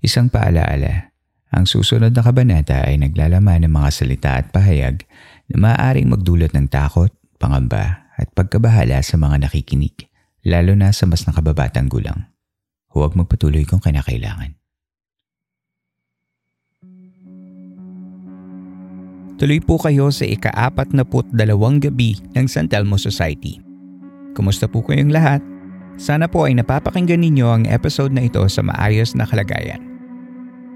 Isang paalaala, ang susunod na kabanata ay naglalaman ng mga salita at pahayag na maaaring magdulot ng takot, pangamba at pagkabahala sa mga nakikinig, lalo na sa mas nakababatang gulang. Huwag magpatuloy kung kinakailangan. Tuloy po kayo sa ika-apat na put dalawang gabi ng San Telmo Society. Kumusta po kayong lahat? Sana po ay napapakinggan ninyo ang episode na ito sa maayos na kalagayan.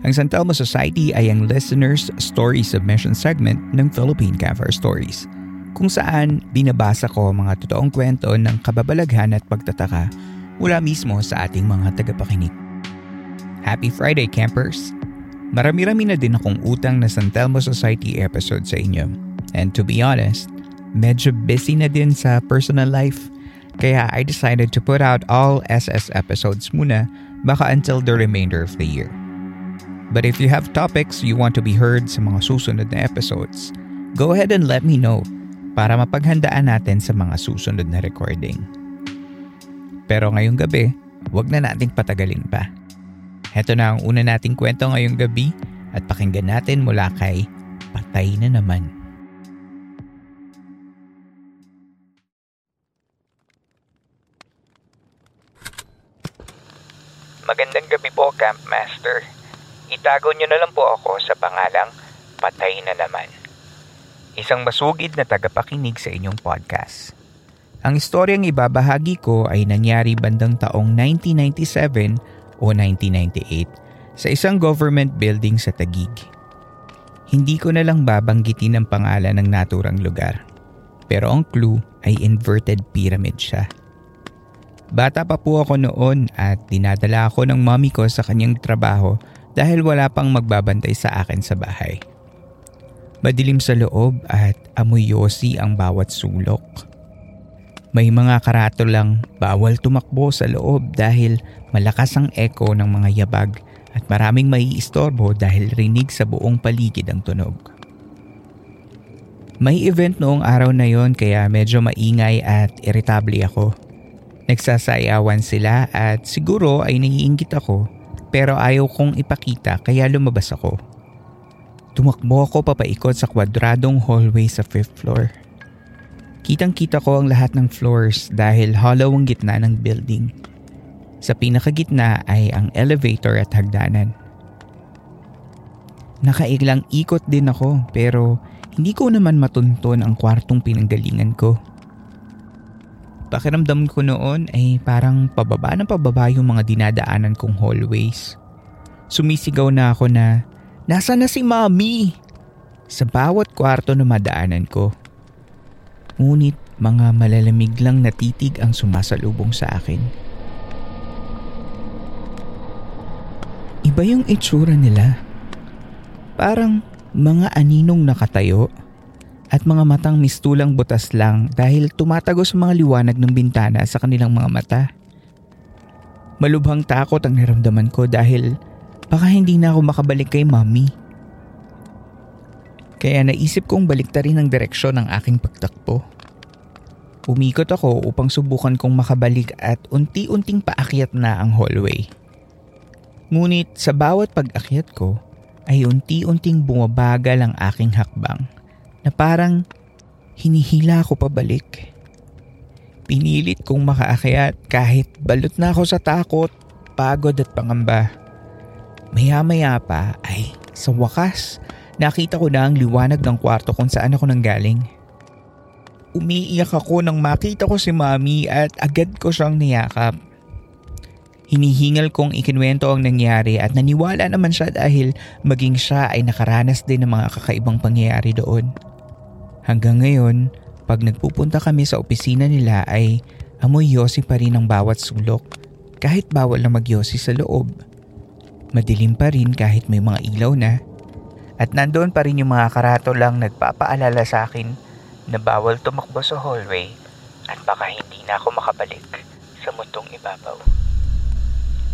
Ang San Telmo Society ay ang listener's story submission segment ng Philippine Campfire Stories kung saan binabasa ko mga totoong kwento ng kababalaghan at pagtataka mula mismo sa ating mga tagapakinig. Happy Friday, campers! Marami-rami na din akong utang na San Telmo Society episode sa inyo. And to be honest, medyo busy na din sa personal life kaya I decided to put out all SS episodes muna baka until the remainder of the year. But if you have topics you want to be heard sa mga susunod na episodes, go ahead and let me know para mapaghandaan natin sa mga susunod na recording. Pero ngayong gabi, wag na nating patagalin pa. Heto na ang una nating kwento ngayong gabi at pakinggan natin mula kay Patay na naman. Magandang gabi po, Camp Master. Itago niyo na lang po ako sa pangalang Patay na naman. Isang masugid na tagapakinig sa inyong podcast. Ang istoryang ibabahagi ko ay nangyari bandang taong 1997 o 1998 sa isang government building sa Tagig. Hindi ko na lang babanggitin ang pangalan ng naturang lugar. Pero ang clue ay inverted pyramid siya. Bata pa po ako noon at dinadala ako ng mommy ko sa kanyang trabaho dahil wala pang magbabantay sa akin sa bahay. Madilim sa loob at amoy yosi ang bawat sulok. May mga karato lang bawal tumakbo sa loob dahil malakas ang echo ng mga yabag at maraming maiistorbo dahil rinig sa buong paligid ang tunog. May event noong araw na yon kaya medyo maingay at irritable ako. Nagsasayawan sila at siguro ay naiingit ako pero ayaw kong ipakita kaya lumabas ako. Tumakbo ako papaikot sa kwadradong hallway sa fifth floor. Kitang kita ko ang lahat ng floors dahil hollow ang gitna ng building. Sa pinakagitna ay ang elevator at hagdanan. Nakaiglang ikot din ako pero hindi ko naman matunton ang kwartong pinanggalingan ko. Pakiramdam ko noon ay parang pababa ng pababa yung mga dinadaanan kong hallways. Sumisigaw na ako na, Nasa na si Mami? Sa bawat kwarto na madaanan ko. Ngunit mga malalamig lang na titig ang sumasalubong sa akin. Iba yung itsura nila. Parang mga aninong nakatayo at mga matang mistulang butas lang dahil tumatago sa mga liwanag ng bintana sa kanilang mga mata. Malubhang takot ang naramdaman ko dahil baka hindi na ako makabalik kay mami. Kaya naisip kong baliktarin ang direksyon ng aking pagtakbo. Umikot ako upang subukan kong makabalik at unti-unting paakyat na ang hallway. Ngunit sa bawat pag-akyat ko ay unti-unting bumabagal ang aking hakbang na parang hinihila ako pabalik. Pinilit kong makaakyat kahit balot na ako sa takot, pagod at pangamba. Maya-maya pa ay sa wakas nakita ko na ang liwanag ng kwarto kung saan ako nanggaling. Umiiyak ako nang makita ko si mami at agad ko siyang niyakap. Hinihingal kong ikinwento ang nangyari at naniwala naman siya dahil maging siya ay nakaranas din ng mga kakaibang pangyayari doon. Hanggang ngayon, pag nagpupunta kami sa opisina nila ay amoy yosi pa rin ang bawat sulok kahit bawal na magyosi sa loob. Madilim pa rin kahit may mga ilaw na. At nandoon pa rin yung mga karato lang nagpapaalala sa akin na bawal tumakbo sa hallway at baka hindi na ako makabalik sa mundong ibabaw.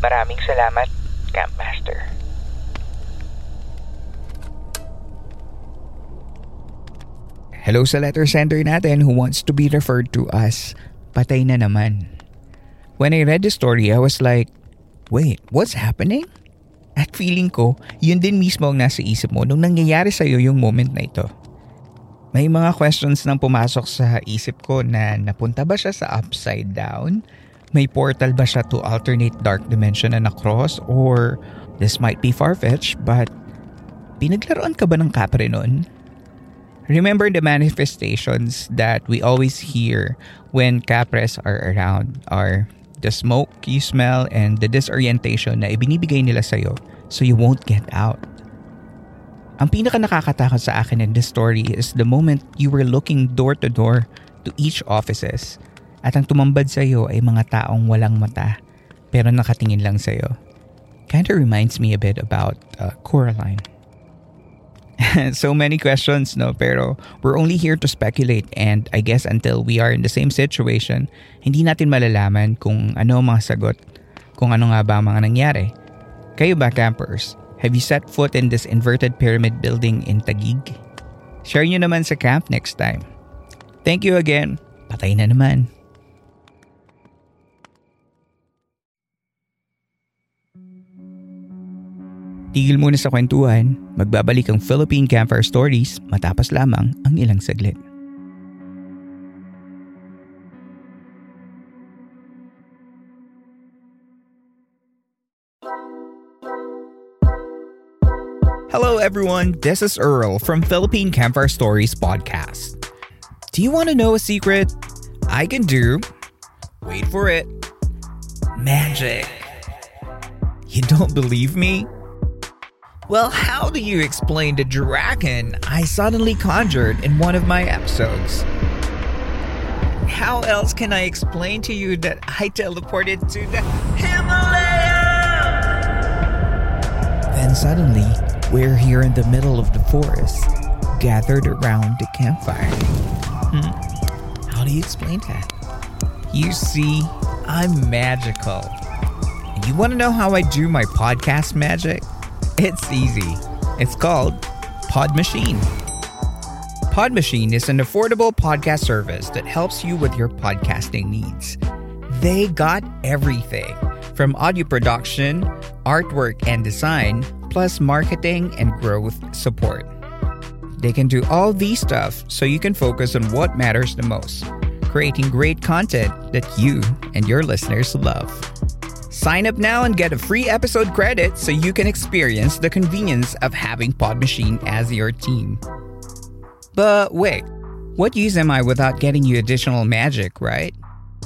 Maraming salamat, Campmaster. Hello sa letter sender natin who wants to be referred to as patay na naman. When I read the story, I was like, wait, what's happening? At feeling ko, yun din mismo ang nasa isip mo nung nangyayari sa'yo yung moment na ito. May mga questions nang pumasok sa isip ko na napunta ba siya sa upside down? May portal ba siya to alternate dark dimension and across? Or this might be far-fetched but pinaglaruan ka ba ng kapre nun? Remember the manifestations that we always hear when capres are around are the smoke you smell and the disorientation na ibinibigay nila sa'yo so you won't get out. Ang pinaka nakakatakot sa akin in this story is the moment you were looking door to door to each offices at ang tumambad sa'yo ay mga taong walang mata pero nakatingin lang sa'yo. Kinda reminds me a bit about uh, Coraline. so many questions, no? Pero we're only here to speculate and I guess until we are in the same situation, hindi natin malalaman kung ano ang mga sagot, kung ano nga ba ang mga nangyari. Kayo ba, campers? Have you set foot in this inverted pyramid building in Taguig? Share nyo naman sa camp next time. Thank you again. Patay na naman. Tigil muna sa kwentuhan, magbabalik ang Philippine Campfire Stories matapos lamang ang ilang saglit. Hello everyone, this is Earl from Philippine Campfire Stories podcast. Do you want to know a secret? I can do. Wait for it. Magic. You don't believe me? Well, how do you explain the dragon I suddenly conjured in one of my episodes? How else can I explain to you that I teleported to the Himalaya? Then suddenly, we're here in the middle of the forest, gathered around the campfire. Hmm? How do you explain that? You see, I'm magical. You want to know how I do my podcast magic? It's easy. It's called Pod Machine. Pod Machine is an affordable podcast service that helps you with your podcasting needs. They got everything from audio production, artwork and design, plus marketing and growth support. They can do all these stuff so you can focus on what matters the most creating great content that you and your listeners love. Sign up now and get a free episode credit so you can experience the convenience of having Pod Machine as your team. But wait, what use am I without getting you additional magic, right?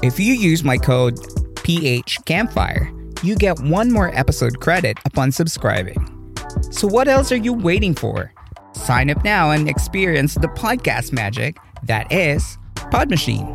If you use my code PHCampfire, you get one more episode credit upon subscribing. So what else are you waiting for? Sign up now and experience the podcast magic that is Pod Machine.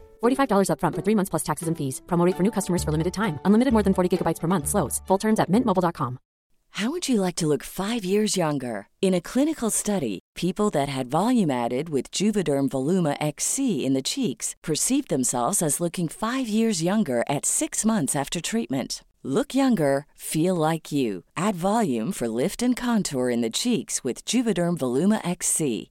$45 upfront for three months plus taxes and fees. Promo rate for new customers for limited time. Unlimited more than 40 gigabytes per month. Slows. Full terms at mintmobile.com. How would you like to look five years younger? In a clinical study, people that had volume added with Juvederm Voluma XC in the cheeks perceived themselves as looking five years younger at six months after treatment. Look younger, feel like you. Add volume for lift and contour in the cheeks with Juvederm Voluma XC.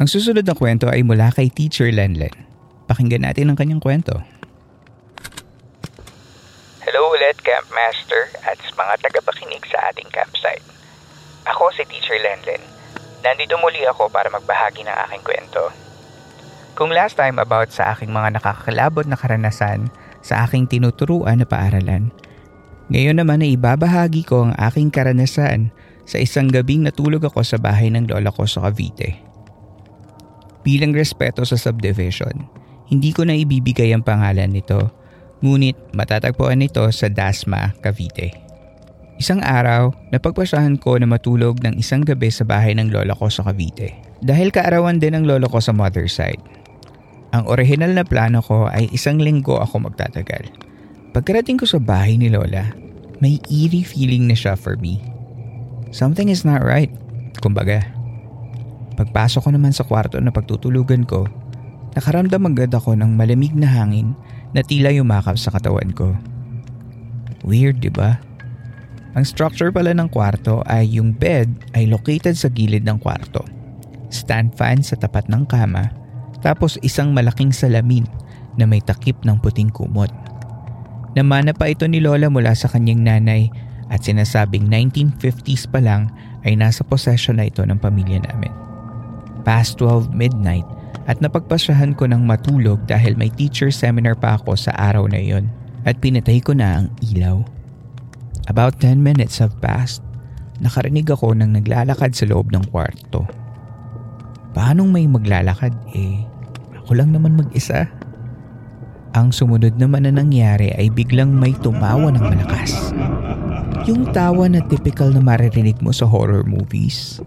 Ang susunod na kwento ay mula kay Teacher Lenlen. Pakinggan natin ang kanyang kwento. Hello ulit, Campmaster at sa mga tagapakinig sa ating campsite. Ako si Teacher Lenlen. Nandito muli ako para magbahagi ng aking kwento. Kung last time about sa aking mga nakakalabot na karanasan sa aking tinuturuan na paaralan, ngayon naman ay ibabahagi ko ang aking karanasan sa isang gabing natulog ako sa bahay ng lola ko sa Cavite. Bilang respeto sa subdivision, hindi ko na ibibigay ang pangalan nito, ngunit matatagpuan nito sa Dasma, Cavite. Isang araw, napagpasyahan ko na matulog ng isang gabi sa bahay ng lola ko sa Cavite. Dahil kaarawan din ng lola ko sa mother side. Ang original na plano ko ay isang linggo ako magtatagal. Pagkarating ko sa bahay ni lola, may eerie feeling na siya for me. Something is not right, kumbaga. Pagpasok ko naman sa kwarto na pagtutulugan ko, nakaramdam agad ako ng malamig na hangin na tila yumakap sa katawan ko. Weird, di ba? Ang structure pala ng kwarto ay yung bed ay located sa gilid ng kwarto. Stand fan sa tapat ng kama, tapos isang malaking salamin na may takip ng puting kumot. Namana pa ito ni Lola mula sa kanyang nanay at sinasabing 1950s pa lang ay nasa possession na ito ng pamilya namin past 12 midnight at napagpasyahan ko ng matulog dahil may teacher seminar pa ako sa araw na yon at pinatay ko na ang ilaw. About 10 minutes have passed. Nakarinig ako ng naglalakad sa loob ng kwarto. Paanong may maglalakad eh? Ako lang naman mag-isa. Ang sumunod naman na nangyari ay biglang may tumawa ng malakas. Yung tawa na typical na maririnig mo sa horror movies.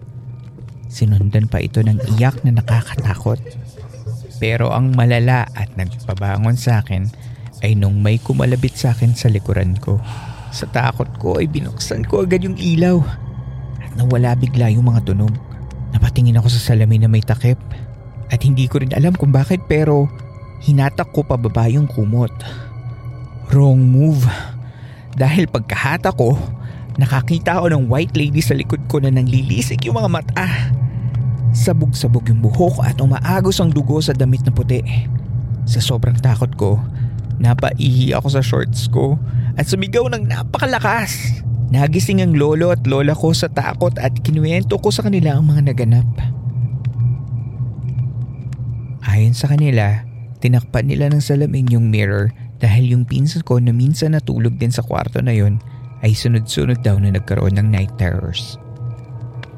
Sinundan pa ito ng iyak na nakakatakot. Pero ang malala at nagpabangon sa akin ay nung may kumalabit sa akin sa likuran ko. Sa takot ko ay binuksan ko agad yung ilaw at nawala bigla yung mga tunog. Napatingin ako sa salamin na may takip at hindi ko rin alam kung bakit pero hinatak ko pababa yung kumot. Wrong move. Dahil pagkahata ko, nakakita ako ng white lady sa likod ko na nanglilisik yung mga mata. Sabog-sabog yung buhok at umaagos ang dugo sa damit na puti. Sa sobrang takot ko, napaihi ako sa shorts ko at sumigaw ng napakalakas. Nagising ang lolo at lola ko sa takot at kinuwento ko sa kanila ang mga naganap. Ayon sa kanila, tinakpan nila ng salamin yung mirror dahil yung pinsan ko na minsan natulog din sa kwarto na yon ay sunod-sunod daw na nagkaroon ng night terrors.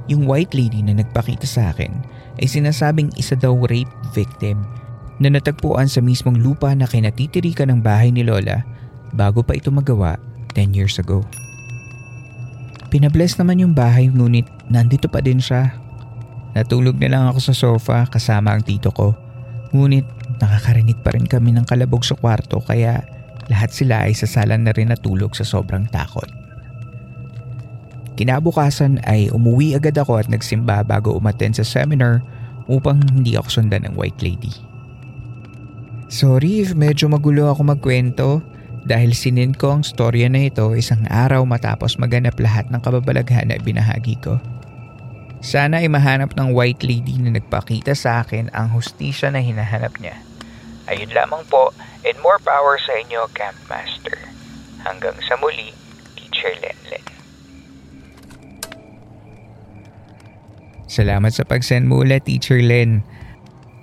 Yung white lady na nagpakita sa akin ay sinasabing isa daw rape victim na natagpuan sa mismong lupa na kinatitirikan ng bahay ni Lola bago pa ito magawa 10 years ago. Pinabless naman yung bahay ngunit nandito pa din siya. Natulog na lang ako sa sofa kasama ang tito ko. Ngunit nakakarinig pa rin kami ng kalabog sa kwarto kaya lahat sila ay sasalan na rin natulog sa sobrang takot. Kinabukasan ay umuwi agad ako at nagsimba bago umaten sa seminar upang hindi ako sundan ng white lady. Sorry if medyo magulo ako magkwento dahil sinin ko ang storya na ito isang araw matapos maganap lahat ng kababalaghan na binahagi ko. Sana ay mahanap ng white lady na nagpakita sa akin ang hustisya na hinahanap niya. Ayun lamang po and more power sa inyo, Campmaster. Hanggang sa muli, Teacher Lenlen. Salamat sa pag-send mo ulit, Teacher Len.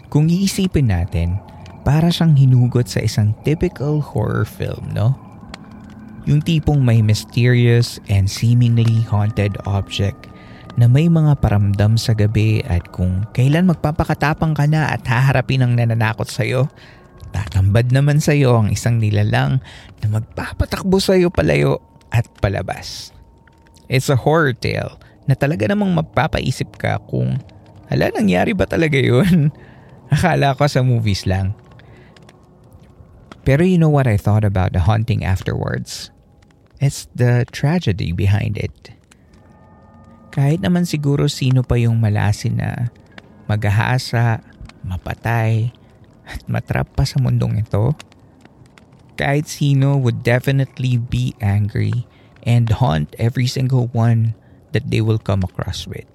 Kung iisipin natin, para siyang hinugot sa isang typical horror film, no? Yung tipong may mysterious and seemingly haunted object na may mga paramdam sa gabi at kung kailan magpapakatapang ka na at haharapin ang nananakot sa'yo, tatambad naman sa'yo ang isang nilalang na magpapatakbo sa'yo palayo at palabas. It's a horror tale na talaga namang mapapaisip ka kung hala nangyari ba talaga yun? Akala ko sa movies lang. Pero you know what I thought about the haunting afterwards? It's the tragedy behind it. Kahit naman siguro sino pa yung malasin na maghahasa, mapatay, at matrap pa sa mundong ito. Kahit sino would definitely be angry and haunt every single one that they will come across with.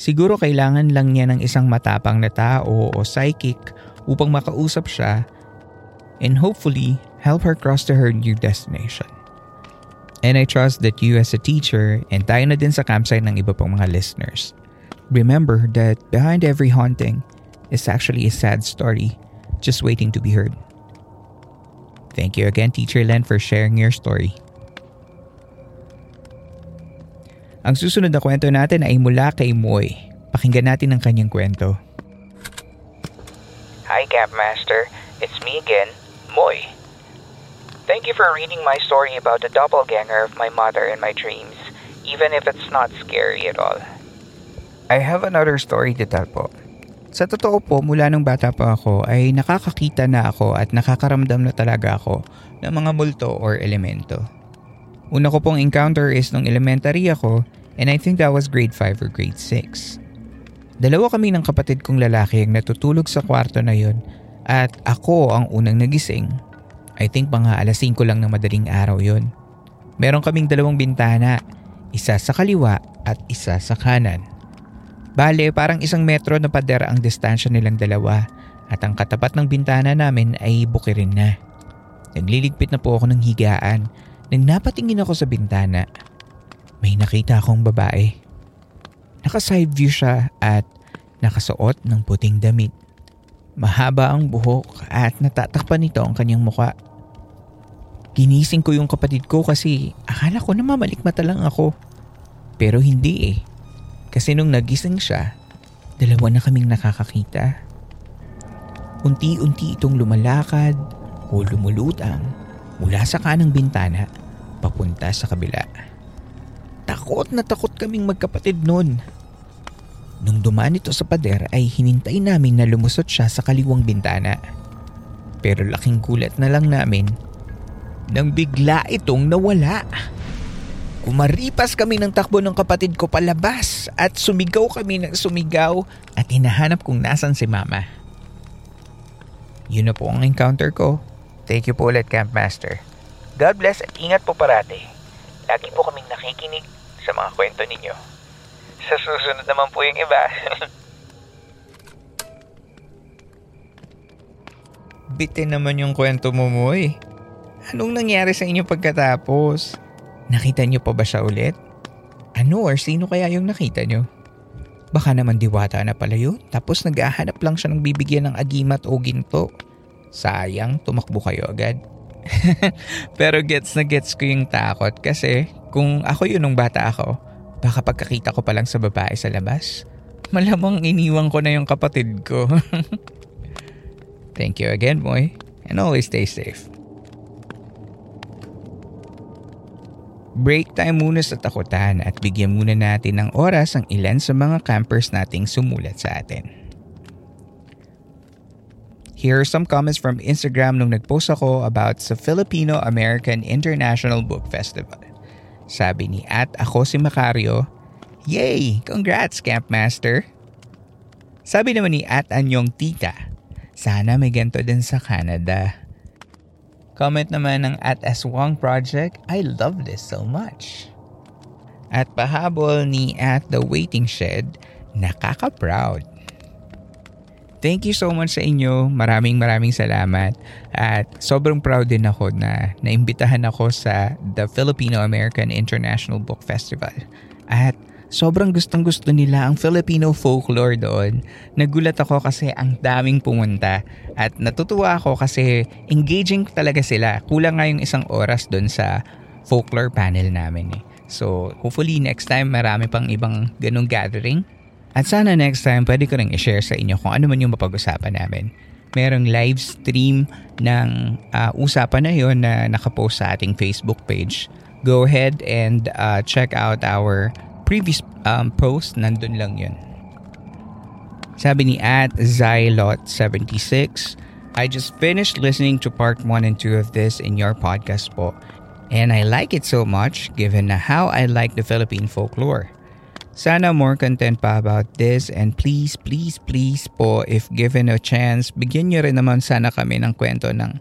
Siguro kailangan lang niya ng isang matapang na tao o psychic upang makausap siya and hopefully help her cross to her new destination. And I trust that you as a teacher and tayo na din sa campsite ng iba pang mga listeners. Remember that behind every haunting is actually a sad story just waiting to be heard. Thank you again, Teacher Len, for sharing your story. Ang susunod na kwento natin ay mula kay Moy. Pakinggan natin ang kanyang kwento. Hi, Campmaster. It's me again, Moy. Thank you for reading my story about the doppelganger of my mother in my dreams, even if it's not scary at all. I have another story to tell po. Sa totoo po, mula nung bata pa ako ay nakakakita na ako at nakakaramdam na talaga ako ng mga multo or elemento. Una ko pong encounter is nung elementary ako and I think that was grade 5 or grade 6. Dalawa kami ng kapatid kong lalaki ang natutulog sa kwarto na yon at ako ang unang nagising I think mga alas 5 lang ng madaling araw yon. Meron kaming dalawang bintana, isa sa kaliwa at isa sa kanan. Bale, parang isang metro na pader ang distansya nilang dalawa at ang katapat ng bintana namin ay bukirin na. Nagliligpit na po ako ng higaan nang napatingin ako sa bintana. May nakita akong babae. Naka-side view siya at nakasuot ng puting damit. Mahaba ang buhok at natatakpan nito ang kanyang mukha. Ginising ko yung kapatid ko kasi akala ko na mamalikmata lang ako. Pero hindi eh. Kasi nung nagising siya, dalawa na kaming nakakakita. Unti-unti itong lumalakad o lumulutang mula sa kanang bintana papunta sa kabila. Takot na takot kaming magkapatid noon. Nung dumaan ito sa pader ay hinintay namin na lumusot siya sa kaliwang bintana. Pero laking gulat na lang namin nang bigla itong nawala. Kumaripas kami ng takbo ng kapatid ko palabas at sumigaw kami ng sumigaw at hinahanap kung nasan si mama. Yun na po ang encounter ko. Thank you po ulit, Campmaster. God bless at ingat po parati. Lagi po kaming nakikinig sa mga kwento ninyo. Sa susunod naman po yung iba. Bitin naman yung kwento mo mo eh. Anong nangyari sa inyo pagkatapos? Nakita niyo pa ba siya ulit? Ano or sino kaya yung nakita niyo? Baka naman diwata na pala yun tapos naghahanap lang siya ng bibigyan ng agimat o ginto. Sayang, tumakbo kayo agad. Pero gets na gets ko yung takot kasi kung ako yun nung bata ako, baka pagkakita ko pa lang sa babae sa labas, malamang iniwan ko na yung kapatid ko. Thank you again, boy. And always stay safe. Break time muna sa takutan at bigyan muna natin ng oras ang ilan sa mga campers nating sumulat sa atin. Here are some comments from Instagram nung nagpost ako about sa Filipino-American International Book Festival. Sabi ni at ako si Macario, Yay! Congrats, Campmaster! Sabi naman ni at Anyong Tita, sana may ganito din sa Canada. Comment naman ng at Aswang Project, I love this so much. At pahabol ni at The Waiting Shed, nakaka-proud. Thank you so much sa inyo. Maraming maraming salamat. At sobrang proud din ako na naimbitahan ako sa the Filipino-American International Book Festival. At sobrang gustong gusto nila ang Filipino folklore doon. Nagulat ako kasi ang daming pumunta at natutuwa ako kasi engaging talaga sila. Kulang nga yung isang oras doon sa folklore panel namin eh. So, hopefully next time marami pang ibang ganong gathering. At sana next time pwede ko rin i-share sa inyo kung ano man yung mapag-usapan namin. Merong live stream ng uh, usapan na yon na nakapost sa ating Facebook page. Go ahead and uh, check out our previous um, post. Nandun lang yun. Sabi ni at Zylot76, I just finished listening to part 1 and 2 of this in your podcast po. And I like it so much given how I like the Philippine folklore. Sana more content pa about this and please, please, please po if given a chance, bigyan nyo rin naman sana kami ng kwento ng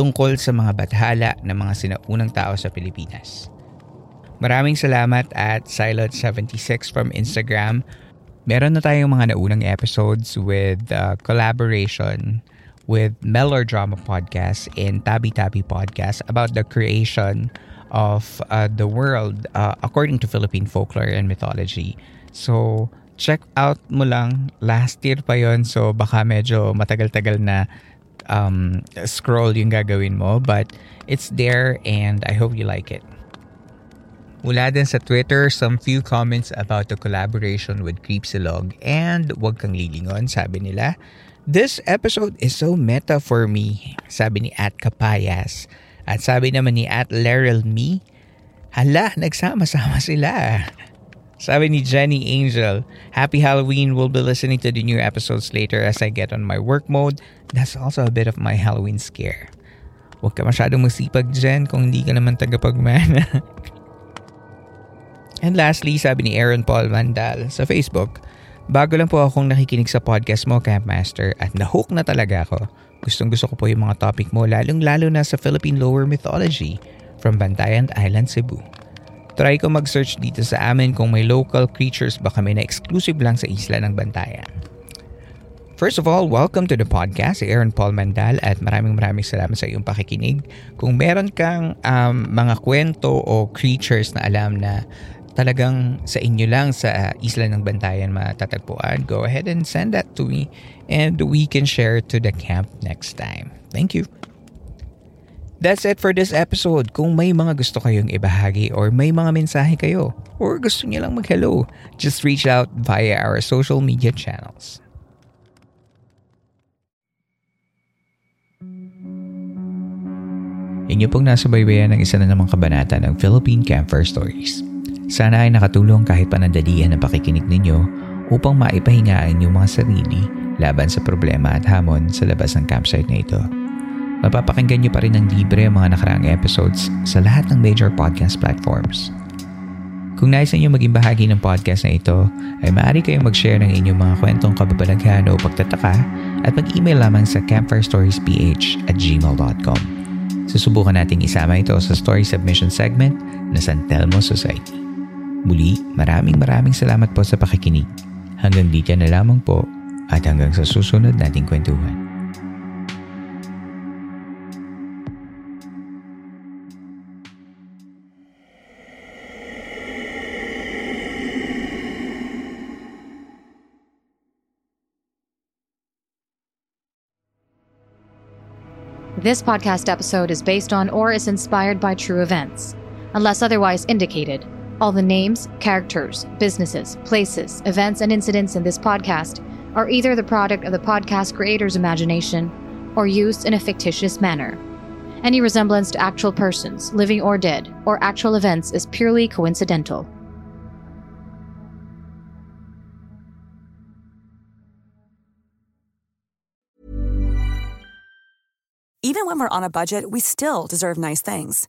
tungkol sa mga bathala ng mga sinaunang tao sa Pilipinas. Maraming salamat at Silot76 from Instagram. Meron na tayong mga naunang episodes with uh, collaboration with Melodrama Podcast and Tabi Tabi Podcast about the creation of uh, the world uh, according to Philippine folklore and mythology. So, check out mo lang. Last year pa yon so baka medyo matagal-tagal na um, scroll yung gagawin mo. But it's there and I hope you like it. Mula din sa Twitter, some few comments about the collaboration with Creepsilog and Wag Kang Lilingon, sabi nila. This episode is so meta for me, sabi ni At Kapayas. At sabi naman ni At Laryl Me, hala, nagsama-sama sila. Sabi ni Jenny Angel, Happy Halloween. We'll be listening to the new episodes later as I get on my work mode. That's also a bit of my Halloween scare. Huwag ka masyadong masipag dyan kung hindi ka naman tagapagmana. And lastly, sabi ni Aaron Paul Mandal sa Facebook, Bago lang po akong nakikinig sa podcast mo, Campmaster, at nahook na talaga ako. Gustong gusto ko po yung mga topic mo, lalong lalo na sa Philippine Lower Mythology from Bantayan Island, Cebu. Try ko mag-search dito sa amin kung may local creatures ba kami na exclusive lang sa isla ng Bantayan. First of all, welcome to the podcast, Aaron Paul Mandal at maraming maraming salamat sa iyong pakikinig. Kung meron kang um, mga kwento o creatures na alam na talagang sa inyo lang sa Isla ng Bantayan matatagpuan, go ahead and send that to me and we can share it to the camp next time. Thank you. That's it for this episode. Kung may mga gusto kayong ibahagi or may mga mensahe kayo or gusto niyo lang mag-hello, just reach out via our social media channels. Inyo pong nasa baybayan ng isa na namang kabanata ng Philippine Camper Stories. Sana ay nakatulong kahit panandalian ang pakikinig ninyo upang maipahingaan yung mga sarili laban sa problema at hamon sa labas ng campsite na ito. Mapapakinggan nyo pa rin ng libre ang mga nakaraang episodes sa lahat ng major podcast platforms. Kung nais ninyo maging bahagi ng podcast na ito, ay maaari kayong mag-share ng inyong mga kwentong kababalaghan o pagtataka at mag-email lamang sa campfirestoriesph at gmail.com. Susubukan nating isama ito sa story submission segment na San Telmo Society. Muli, maraming maraming salamat po sa pakikinig. Hanggang dito na lamang po at hanggang sa susunod nating kwentuhan. This podcast episode is based on or is inspired by true events. Unless otherwise indicated, all the names, characters, businesses, places, events, and incidents in this podcast are either the product of the podcast creator's imagination or used in a fictitious manner. Any resemblance to actual persons, living or dead, or actual events is purely coincidental. Even when we're on a budget, we still deserve nice things.